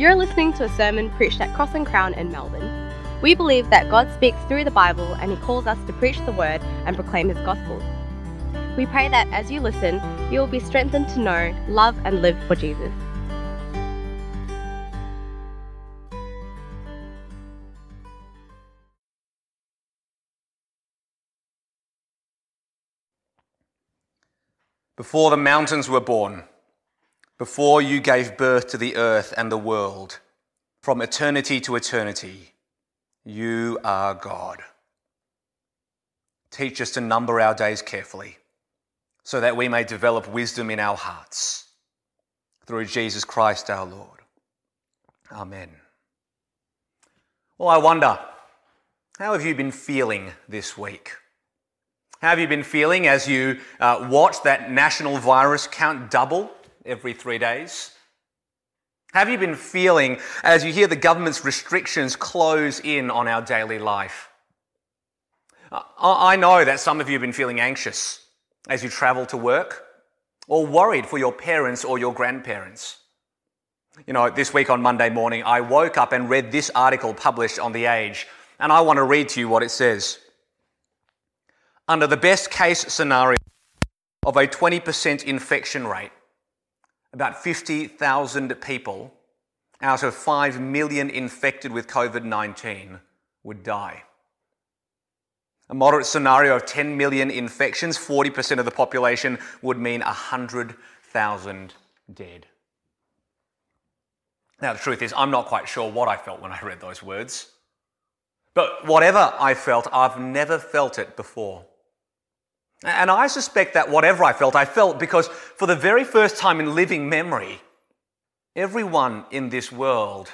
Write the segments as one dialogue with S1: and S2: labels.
S1: You're listening to a sermon preached at Cross and Crown in Melbourne. We believe that God speaks through the Bible and He calls us to preach the Word and proclaim His gospel. We pray that as you listen, you will be strengthened to know, love, and live for Jesus.
S2: Before the mountains were born, before you gave birth to the earth and the world, from eternity to eternity, you are God. Teach us to number our days carefully so that we may develop wisdom in our hearts. Through Jesus Christ our Lord. Amen. Well, I wonder, how have you been feeling this week? How have you been feeling as you uh, watch that national virus count double every three days? Have you been feeling as you hear the government's restrictions close in on our daily life? I know that some of you have been feeling anxious as you travel to work or worried for your parents or your grandparents. You know, this week on Monday morning, I woke up and read this article published on The Age, and I want to read to you what it says under the best case scenario of a 20% infection rate, about 50,000 people out of 5 million infected with COVID 19 would die. A moderate scenario of 10 million infections, 40% of the population, would mean 100,000 dead. Now, the truth is, I'm not quite sure what I felt when I read those words. But whatever I felt, I've never felt it before. And I suspect that whatever I felt, I felt because for the very first time in living memory, everyone in this world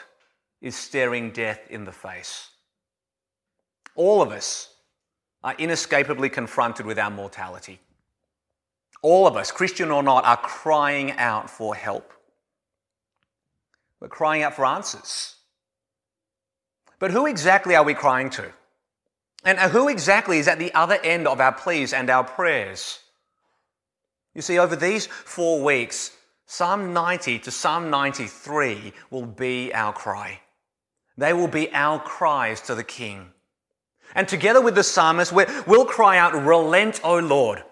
S2: is staring death in the face. All of us are inescapably confronted with our mortality. All of us, Christian or not, are crying out for help. We're crying out for answers. But who exactly are we crying to? And who exactly is at the other end of our pleas and our prayers? You see, over these four weeks, Psalm 90 to Psalm 93 will be our cry. They will be our cries to the King. And together with the psalmist, we'll cry out, Relent, O Lord.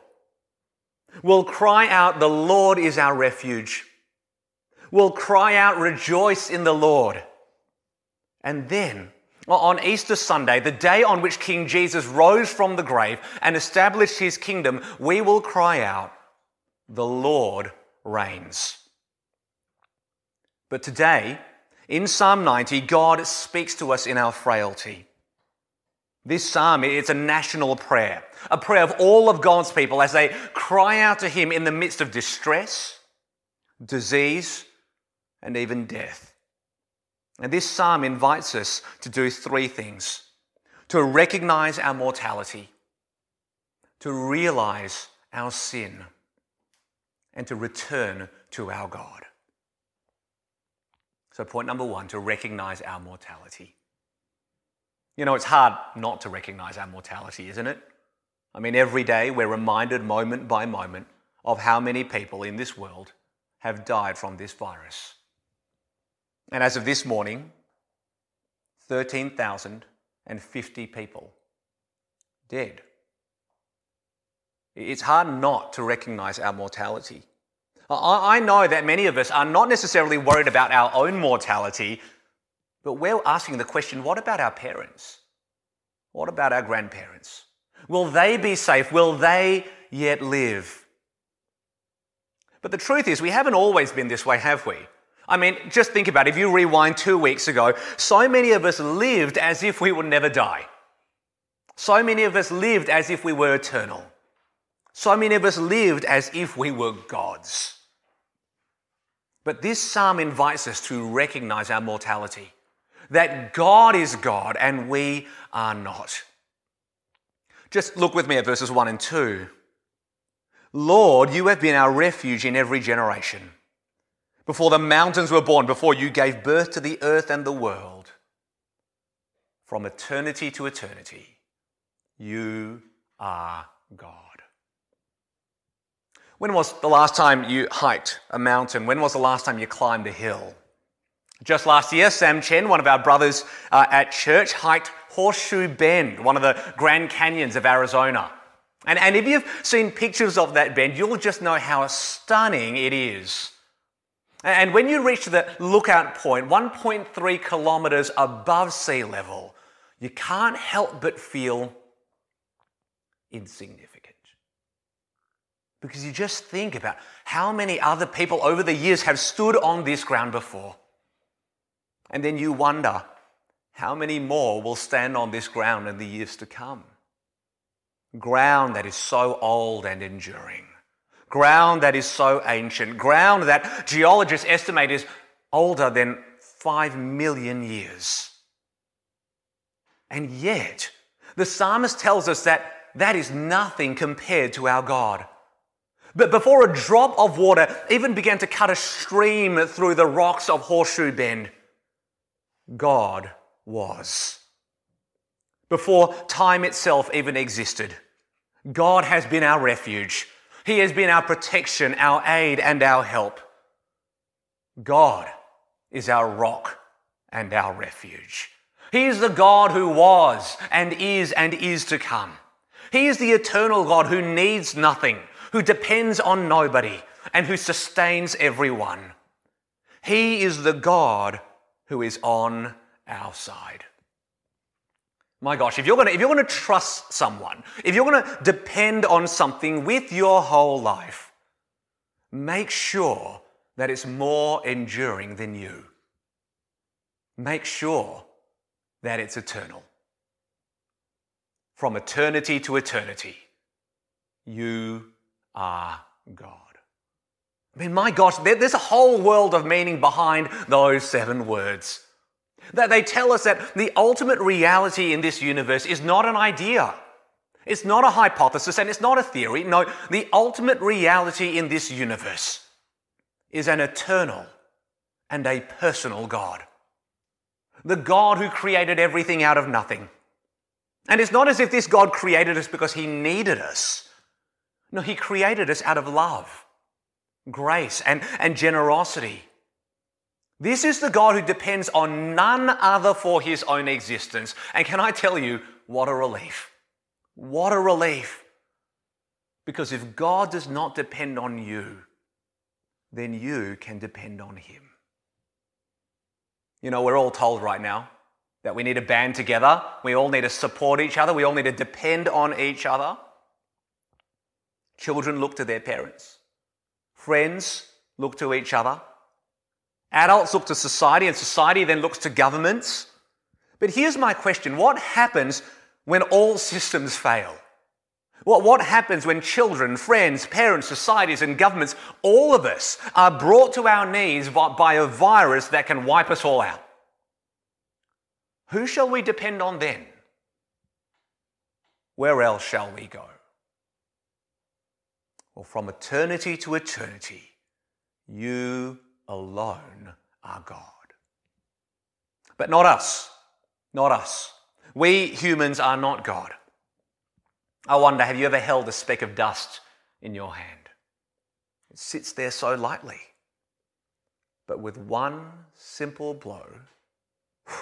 S2: We'll cry out, The Lord is our refuge. We'll cry out, Rejoice in the Lord. And then on Easter Sunday, the day on which King Jesus rose from the grave and established his kingdom, we will cry out, The Lord reigns. But today, in Psalm 90, God speaks to us in our frailty. This psalm, it's a national prayer, a prayer of all of God's people as they cry out to Him in the midst of distress, disease, and even death. And this psalm invites us to do three things to recognize our mortality, to realize our sin, and to return to our God. So, point number one to recognize our mortality. You know, it's hard not to recognize our mortality, isn't it? I mean, every day we're reminded moment by moment of how many people in this world have died from this virus. And as of this morning, 13,050 people dead. It's hard not to recognize our mortality. I know that many of us are not necessarily worried about our own mortality, but we're asking the question what about our parents? What about our grandparents? Will they be safe? Will they yet live? But the truth is, we haven't always been this way, have we? I mean, just think about it. If you rewind two weeks ago, so many of us lived as if we would never die. So many of us lived as if we were eternal. So many of us lived as if we were gods. But this psalm invites us to recognize our mortality, that God is God and we are not. Just look with me at verses 1 and 2. Lord, you have been our refuge in every generation before the mountains were born, before you gave birth to the earth and the world. From eternity to eternity, you are God. When was the last time you hiked a mountain? When was the last time you climbed a hill? Just last year, Sam Chen, one of our brothers uh, at church, hiked Horseshoe Bend, one of the Grand Canyons of Arizona. And, and if you've seen pictures of that bend, you'll just know how stunning it is. And when you reach the lookout point, 1.3 kilometers above sea level, you can't help but feel insignificant. Because you just think about how many other people over the years have stood on this ground before. And then you wonder how many more will stand on this ground in the years to come. Ground that is so old and enduring ground that is so ancient, ground that geologists estimate is older than five million years. And yet, the psalmist tells us that that is nothing compared to our God. But before a drop of water even began to cut a stream through the rocks of Horseshoe Bend, God was. Before time itself even existed, God has been our refuge. He has been our protection, our aid, and our help. God is our rock and our refuge. He is the God who was and is and is to come. He is the eternal God who needs nothing, who depends on nobody, and who sustains everyone. He is the God who is on our side. My gosh, if you're going to, if you're to trust someone, if you're going to depend on something with your whole life, make sure that it's more enduring than you. Make sure that it's eternal. From eternity to eternity, you are God. I mean, my gosh, there's a whole world of meaning behind those seven words. That they tell us that the ultimate reality in this universe is not an idea. It's not a hypothesis and it's not a theory. No, the ultimate reality in this universe is an eternal and a personal God. The God who created everything out of nothing. And it's not as if this God created us because he needed us. No, he created us out of love, grace, and, and generosity. This is the God who depends on none other for his own existence. And can I tell you, what a relief! What a relief! Because if God does not depend on you, then you can depend on him. You know, we're all told right now that we need to band together. We all need to support each other. We all need to depend on each other. Children look to their parents. Friends look to each other. Adults look to society, and society then looks to governments. But here's my question what happens when all systems fail? What, what happens when children, friends, parents, societies, and governments, all of us, are brought to our knees by a virus that can wipe us all out? Who shall we depend on then? Where else shall we go? Well, from eternity to eternity, you alone are God. But not us. Not us. We humans are not God. I wonder have you ever held a speck of dust in your hand? It sits there so lightly. But with one simple blow,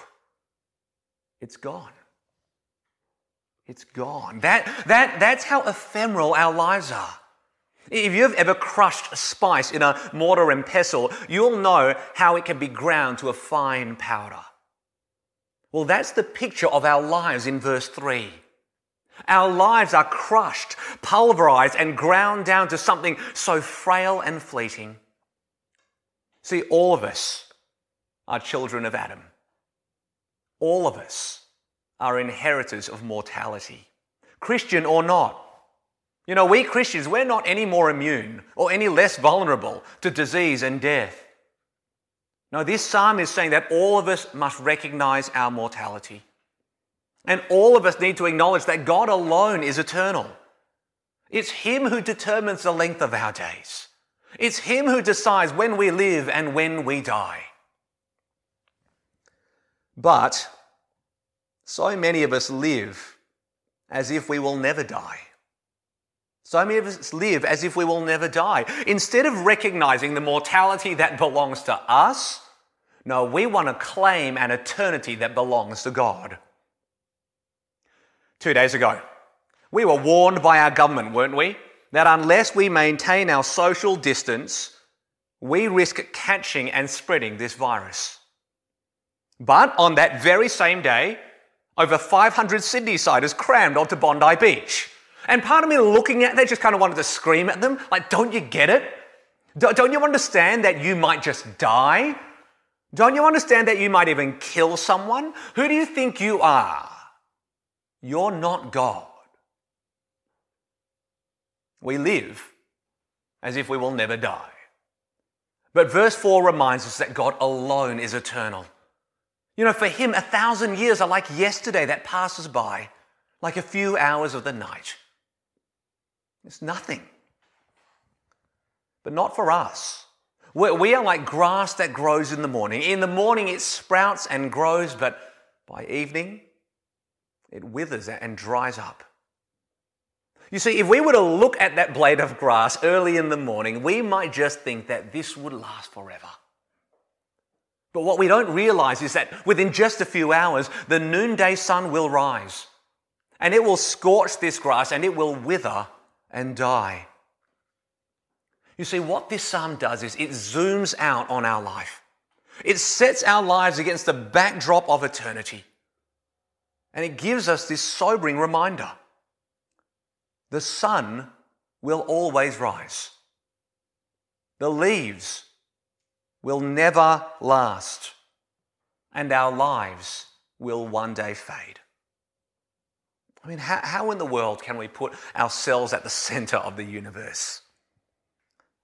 S2: it's gone. It's gone. That, that, that's how ephemeral our lives are. If you've ever crushed spice in a mortar and pestle, you'll know how it can be ground to a fine powder. Well, that's the picture of our lives in verse 3. Our lives are crushed, pulverized, and ground down to something so frail and fleeting. See, all of us are children of Adam. All of us are inheritors of mortality, Christian or not. You know, we Christians, we're not any more immune or any less vulnerable to disease and death. No, this psalm is saying that all of us must recognize our mortality. And all of us need to acknowledge that God alone is eternal. It's Him who determines the length of our days. It's Him who decides when we live and when we die. But so many of us live as if we will never die. So many of us live as if we will never die. Instead of recognizing the mortality that belongs to us, No, we want to claim an eternity that belongs to God. Two days ago, we were warned by our government, weren't we? That unless we maintain our social distance, we risk catching and spreading this virus. But on that very same day, over 500 Sydney-siders crammed onto Bondi Beach. And part of me looking at that just kind of wanted to scream at them, like, don't you get it? Don't you understand that you might just die? Don't you understand that you might even kill someone? Who do you think you are? You're not God. We live as if we will never die. But verse 4 reminds us that God alone is eternal. You know, for him, a thousand years are like yesterday that passes by, like a few hours of the night. It's nothing. But not for us. We are like grass that grows in the morning. In the morning, it sprouts and grows, but by evening, it withers and dries up. You see, if we were to look at that blade of grass early in the morning, we might just think that this would last forever. But what we don't realize is that within just a few hours, the noonday sun will rise and it will scorch this grass and it will wither and die. You see, what this psalm does is it zooms out on our life. It sets our lives against the backdrop of eternity. And it gives us this sobering reminder the sun will always rise. The leaves will never last. And our lives will one day fade. I mean, how, how in the world can we put ourselves at the center of the universe?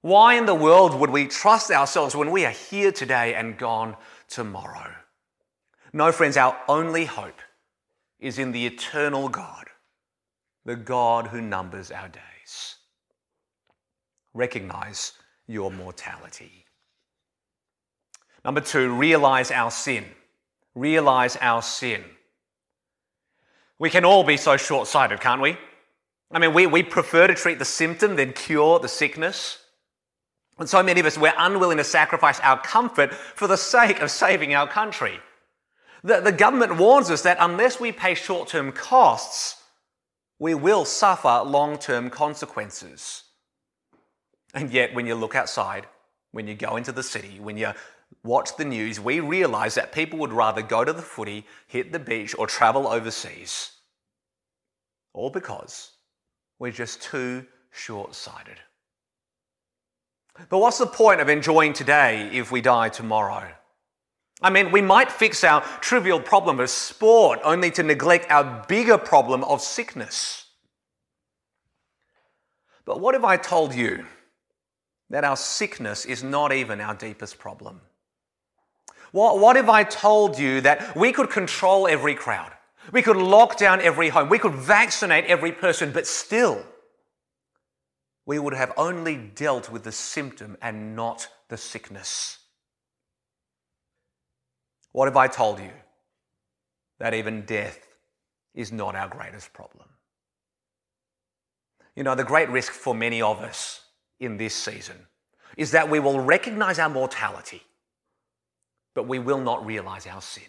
S2: Why in the world would we trust ourselves when we are here today and gone tomorrow? No, friends, our only hope is in the eternal God the God who numbers our days. Recognize your mortality. Number two, realize our sin. Realize our sin. We can all be so short sighted, can't we? I mean, we, we prefer to treat the symptom than cure the sickness. And so many of us, we're unwilling to sacrifice our comfort for the sake of saving our country. The, the government warns us that unless we pay short term costs, we will suffer long term consequences. And yet, when you look outside, when you go into the city, when you watch the news, we realize that people would rather go to the footy, hit the beach, or travel overseas. All because we're just too short sighted. But what's the point of enjoying today if we die tomorrow? I mean, we might fix our trivial problem of sport only to neglect our bigger problem of sickness. But what if I told you that our sickness is not even our deepest problem? What, what if I told you that we could control every crowd? We could lock down every home. We could vaccinate every person, but still, we would have only dealt with the symptom and not the sickness. What if I told you that even death is not our greatest problem? You know, the great risk for many of us in this season is that we will recognize our mortality, but we will not realize our sin.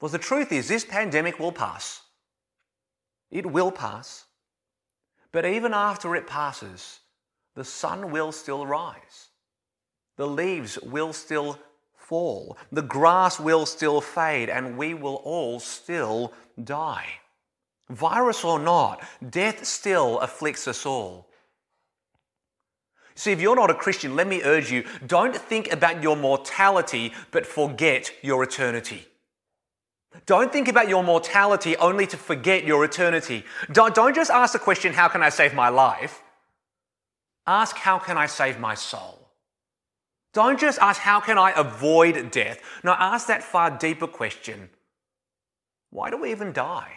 S2: Well, the truth is, this pandemic will pass. It will pass. But even after it passes, the sun will still rise. The leaves will still fall, the grass will still fade, and we will all still die. Virus or not, death still afflicts us all. See, if you're not a Christian, let me urge you don't think about your mortality, but forget your eternity. Don't think about your mortality only to forget your eternity. Don't, don't just ask the question, How can I save my life? Ask, How can I save my soul? Don't just ask, how can I avoid death? No, ask that far deeper question why do we even die?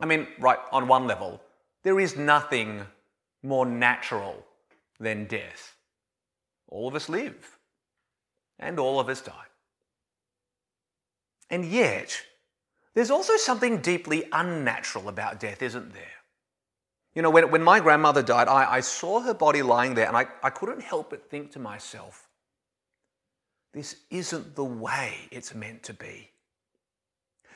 S2: I mean, right, on one level, there is nothing more natural than death. All of us live, and all of us die. And yet, there's also something deeply unnatural about death, isn't there? You know, when, when my grandmother died, I, I saw her body lying there and I, I couldn't help but think to myself, this isn't the way it's meant to be.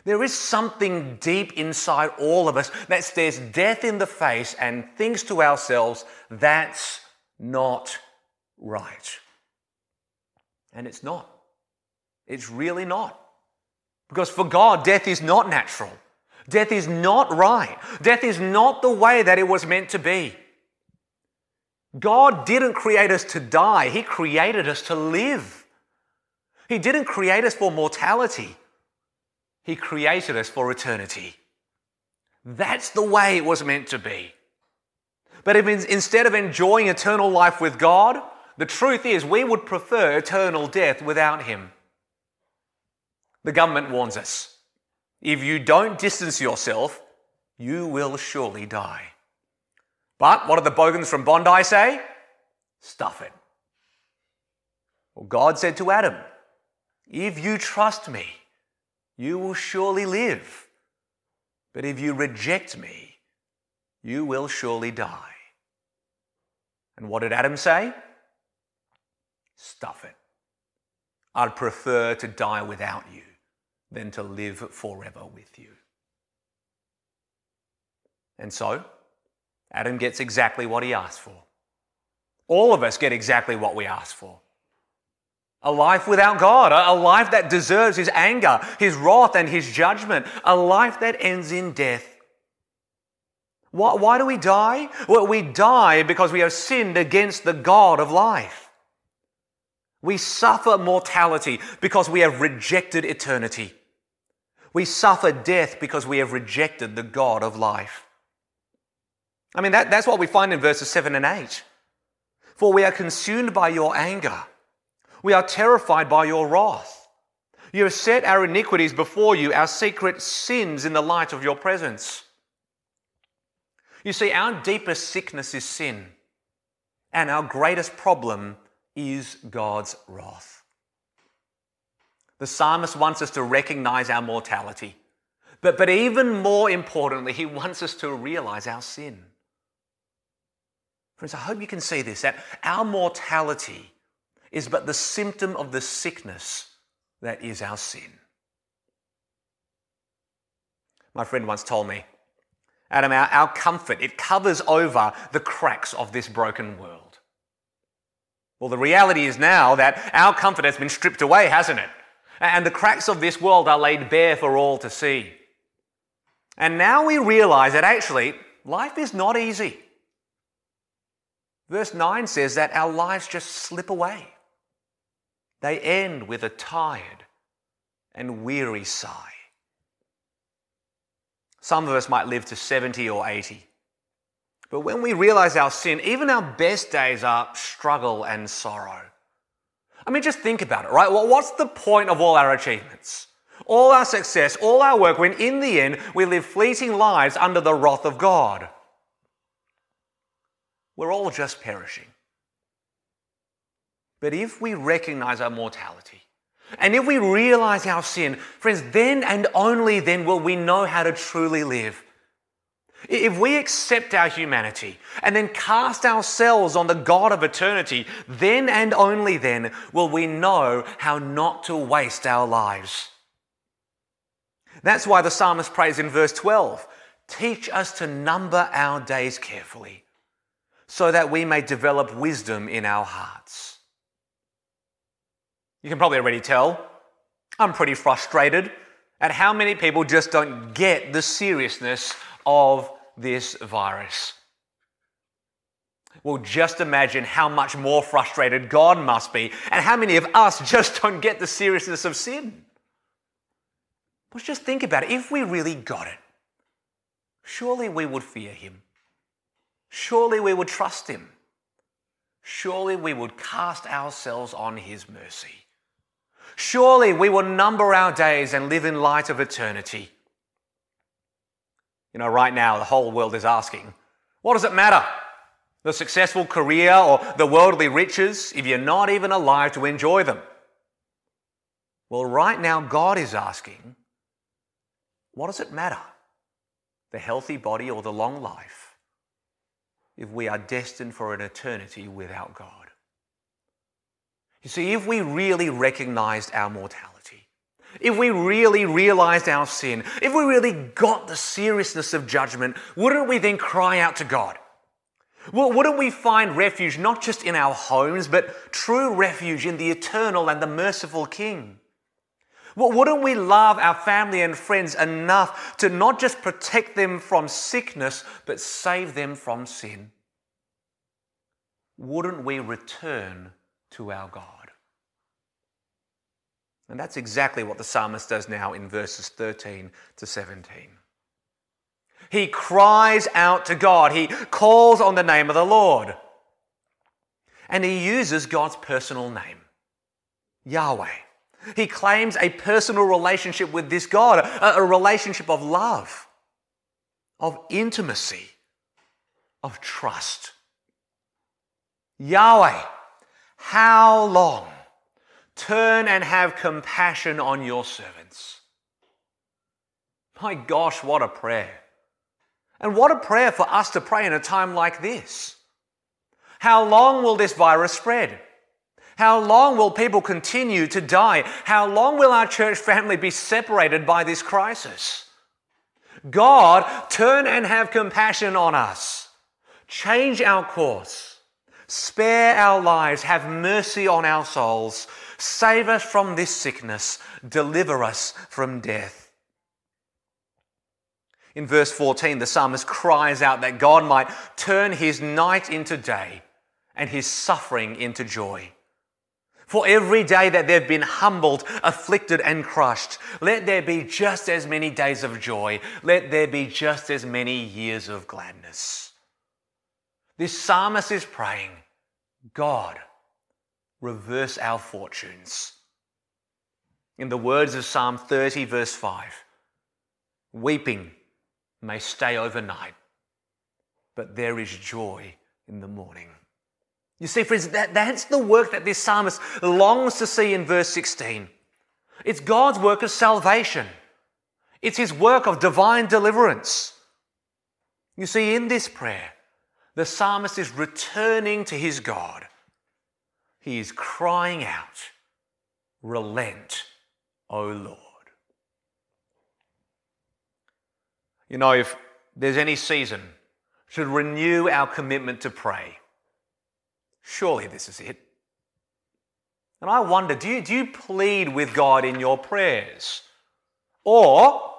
S2: There is something deep inside all of us that stares death in the face and thinks to ourselves, that's not right. And it's not. It's really not. Because for God, death is not natural. Death is not right. Death is not the way that it was meant to be. God didn't create us to die, He created us to live. He didn't create us for mortality, He created us for eternity. That's the way it was meant to be. But if instead of enjoying eternal life with God, the truth is we would prefer eternal death without Him. The government warns us if you don't distance yourself, you will surely die. But what do the bogans from Bondi say? Stuff it. Well, God said to Adam, If you trust me, you will surely live. But if you reject me, you will surely die. And what did Adam say? Stuff it. I'd prefer to die without you than to live forever with you. And so, Adam gets exactly what he asked for. All of us get exactly what we ask for. A life without God, a life that deserves his anger, his wrath, and his judgment, a life that ends in death. Why, why do we die? Well, we die because we have sinned against the God of life. We suffer mortality because we have rejected eternity. We suffer death because we have rejected the God of life. I mean, that, that's what we find in verses 7 and 8. For we are consumed by your anger, we are terrified by your wrath. You have set our iniquities before you, our secret sins in the light of your presence. You see, our deepest sickness is sin, and our greatest problem is God's wrath. The psalmist wants us to recognize our mortality. But, but even more importantly, he wants us to realize our sin. Friends, I hope you can see this that our mortality is but the symptom of the sickness that is our sin. My friend once told me, Adam, our, our comfort, it covers over the cracks of this broken world. Well, the reality is now that our comfort has been stripped away, hasn't it? and the cracks of this world are laid bare for all to see. And now we realize that actually life is not easy. Verse 9 says that our lives just slip away. They end with a tired and weary sigh. Some of us might live to 70 or 80. But when we realize our sin, even our best days are struggle and sorrow. I mean, just think about it, right? Well, what's the point of all our achievements? All our success, all our work, when in the end we live fleeting lives under the wrath of God. We're all just perishing. But if we recognize our mortality, and if we realize our sin, friends, then and only then will we know how to truly live. If we accept our humanity and then cast ourselves on the God of eternity, then and only then will we know how not to waste our lives. That's why the psalmist prays in verse 12 Teach us to number our days carefully, so that we may develop wisdom in our hearts. You can probably already tell I'm pretty frustrated at how many people just don't get the seriousness of this virus. Well, just imagine how much more frustrated God must be, and how many of us just don't get the seriousness of sin. Let's just think about it. If we really got it, surely we would fear Him. Surely we would trust Him. Surely we would cast ourselves on His mercy. Surely we will number our days and live in light of eternity. You know, right now, the whole world is asking, what does it matter? The successful career or the worldly riches if you're not even alive to enjoy them? Well, right now, God is asking, what does it matter? The healthy body or the long life if we are destined for an eternity without God? You see, if we really recognized our mortality, if we really realized our sin, if we really got the seriousness of judgment, wouldn't we then cry out to God? Well, wouldn't we find refuge not just in our homes, but true refuge in the eternal and the merciful King? Well, wouldn't we love our family and friends enough to not just protect them from sickness, but save them from sin? Wouldn't we return to our God? And that's exactly what the psalmist does now in verses 13 to 17. He cries out to God, he calls on the name of the Lord. And he uses God's personal name, Yahweh. He claims a personal relationship with this God, a, a relationship of love, of intimacy, of trust. Yahweh, how long? Turn and have compassion on your servants. My gosh, what a prayer. And what a prayer for us to pray in a time like this. How long will this virus spread? How long will people continue to die? How long will our church family be separated by this crisis? God, turn and have compassion on us. Change our course. Spare our lives. Have mercy on our souls. Save us from this sickness. Deliver us from death. In verse 14, the psalmist cries out that God might turn his night into day and his suffering into joy. For every day that they've been humbled, afflicted, and crushed, let there be just as many days of joy. Let there be just as many years of gladness. This psalmist is praying, God, reverse our fortunes. In the words of Psalm 30, verse 5, weeping may stay overnight, but there is joy in the morning. You see, friends, that, that's the work that this psalmist longs to see in verse 16. It's God's work of salvation, it's his work of divine deliverance. You see, in this prayer, the psalmist is returning to his God. He is crying out, Relent, O Lord. You know, if there's any season should renew our commitment to pray, surely this is it. And I wonder do you, do you plead with God in your prayers? Or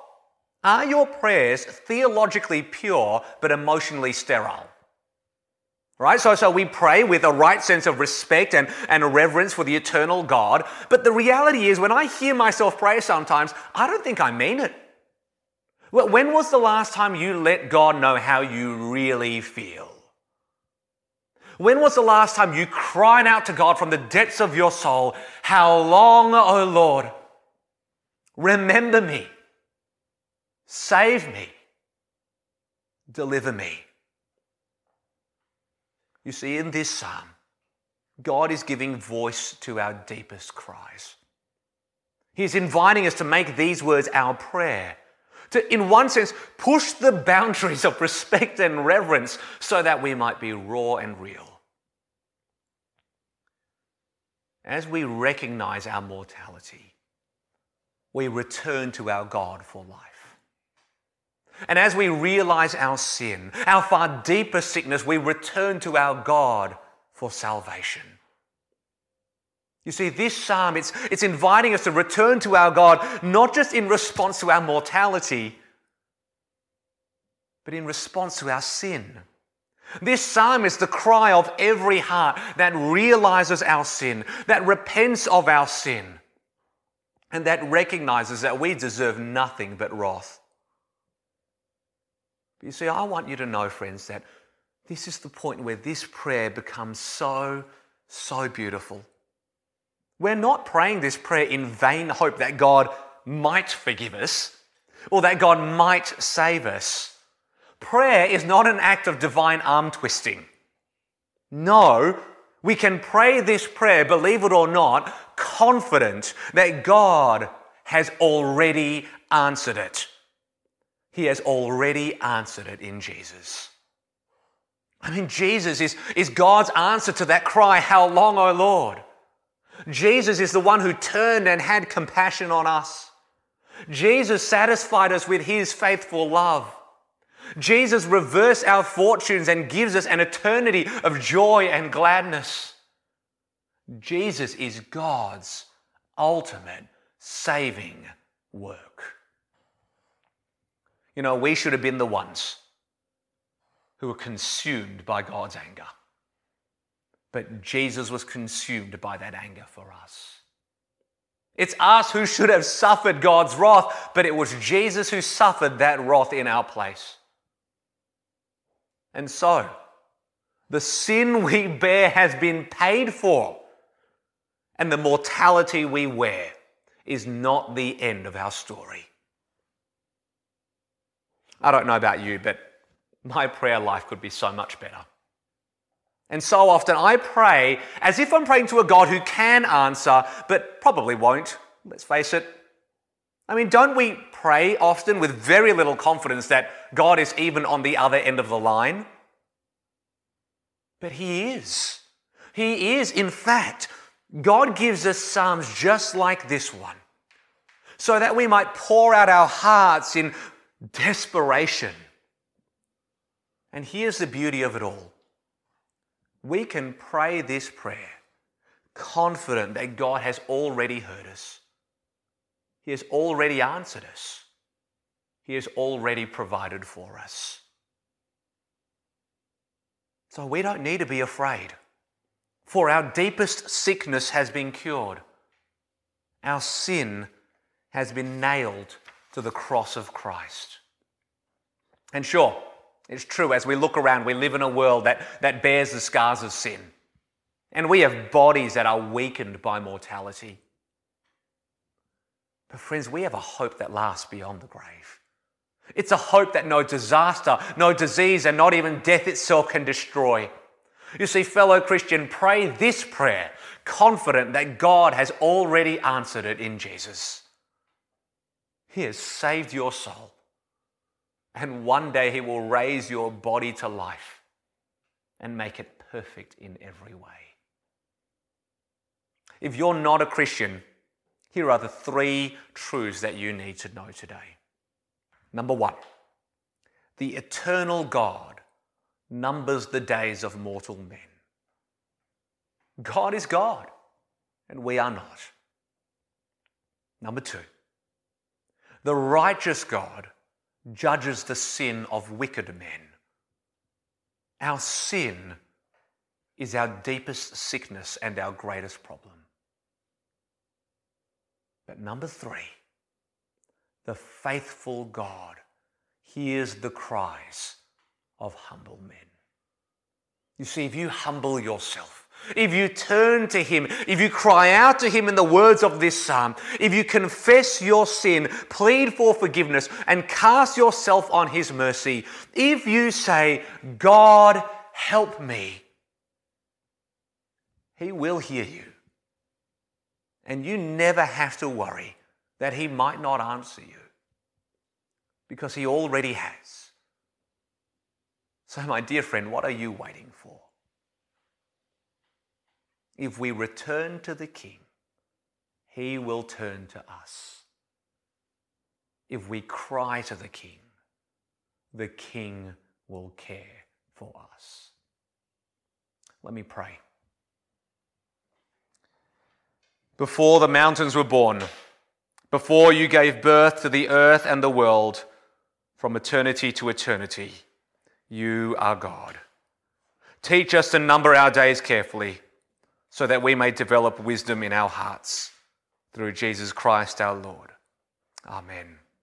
S2: are your prayers theologically pure but emotionally sterile? Right? So, so we pray with a right sense of respect and, and reverence for the eternal God. But the reality is, when I hear myself pray sometimes, I don't think I mean it. When was the last time you let God know how you really feel? When was the last time you cried out to God from the depths of your soul, How long, O Lord? Remember me, save me, deliver me. You see, in this psalm, God is giving voice to our deepest cries. He's inviting us to make these words our prayer to, in one sense, push the boundaries of respect and reverence so that we might be raw and real. As we recognize our mortality, we return to our God for life. And as we realize our sin, our far deeper sickness, we return to our God for salvation. You see, this psalm, it's, it's inviting us to return to our God, not just in response to our mortality, but in response to our sin. This psalm is the cry of every heart that realizes our sin, that repents of our sin, and that recognizes that we deserve nothing but wrath. But you see, I want you to know, friends, that this is the point where this prayer becomes so, so beautiful. We're not praying this prayer in vain hope that God might forgive us or that God might save us. Prayer is not an act of divine arm twisting. No, we can pray this prayer, believe it or not, confident that God has already answered it. He has already answered it in Jesus. I mean, Jesus is, is God's answer to that cry, How long, O Lord? Jesus is the one who turned and had compassion on us. Jesus satisfied us with his faithful love. Jesus reversed our fortunes and gives us an eternity of joy and gladness. Jesus is God's ultimate saving work. You know, we should have been the ones who were consumed by God's anger. But Jesus was consumed by that anger for us. It's us who should have suffered God's wrath, but it was Jesus who suffered that wrath in our place. And so, the sin we bear has been paid for, and the mortality we wear is not the end of our story. I don't know about you, but my prayer life could be so much better. And so often I pray as if I'm praying to a God who can answer, but probably won't. Let's face it. I mean, don't we pray often with very little confidence that God is even on the other end of the line? But He is. He is, in fact. God gives us Psalms just like this one so that we might pour out our hearts in desperation. And here's the beauty of it all we can pray this prayer confident that God has already heard us, He has already answered us, He has already provided for us. So we don't need to be afraid, for our deepest sickness has been cured. Our sin has been nailed to the cross of Christ. And sure, it's true, as we look around, we live in a world that, that bears the scars of sin. And we have bodies that are weakened by mortality. But, friends, we have a hope that lasts beyond the grave. It's a hope that no disaster, no disease, and not even death itself can destroy. You see, fellow Christian, pray this prayer, confident that God has already answered it in Jesus. He has saved your soul. And one day He will raise your body to life and make it perfect in every way. If you're not a Christian, here are the three truths that you need to know today. Number one, the eternal God numbers the days of mortal men. God is God, and we are not. Number two, the righteous God judges the sin of wicked men. Our sin is our deepest sickness and our greatest problem. But number three, the faithful God hears the cries of humble men. You see, if you humble yourself, if you turn to Him, if you cry out to Him in the words of this psalm, if you confess your sin, plead for forgiveness, and cast yourself on His mercy, if you say, God, help me, He will hear you. And you never have to worry that He might not answer you because He already has. So, my dear friend, what are you waiting for? If we return to the King, he will turn to us. If we cry to the King, the King will care for us. Let me pray. Before the mountains were born, before you gave birth to the earth and the world, from eternity to eternity, you are God. Teach us to number our days carefully so that we may develop wisdom in our hearts through Jesus Christ our Lord. Amen.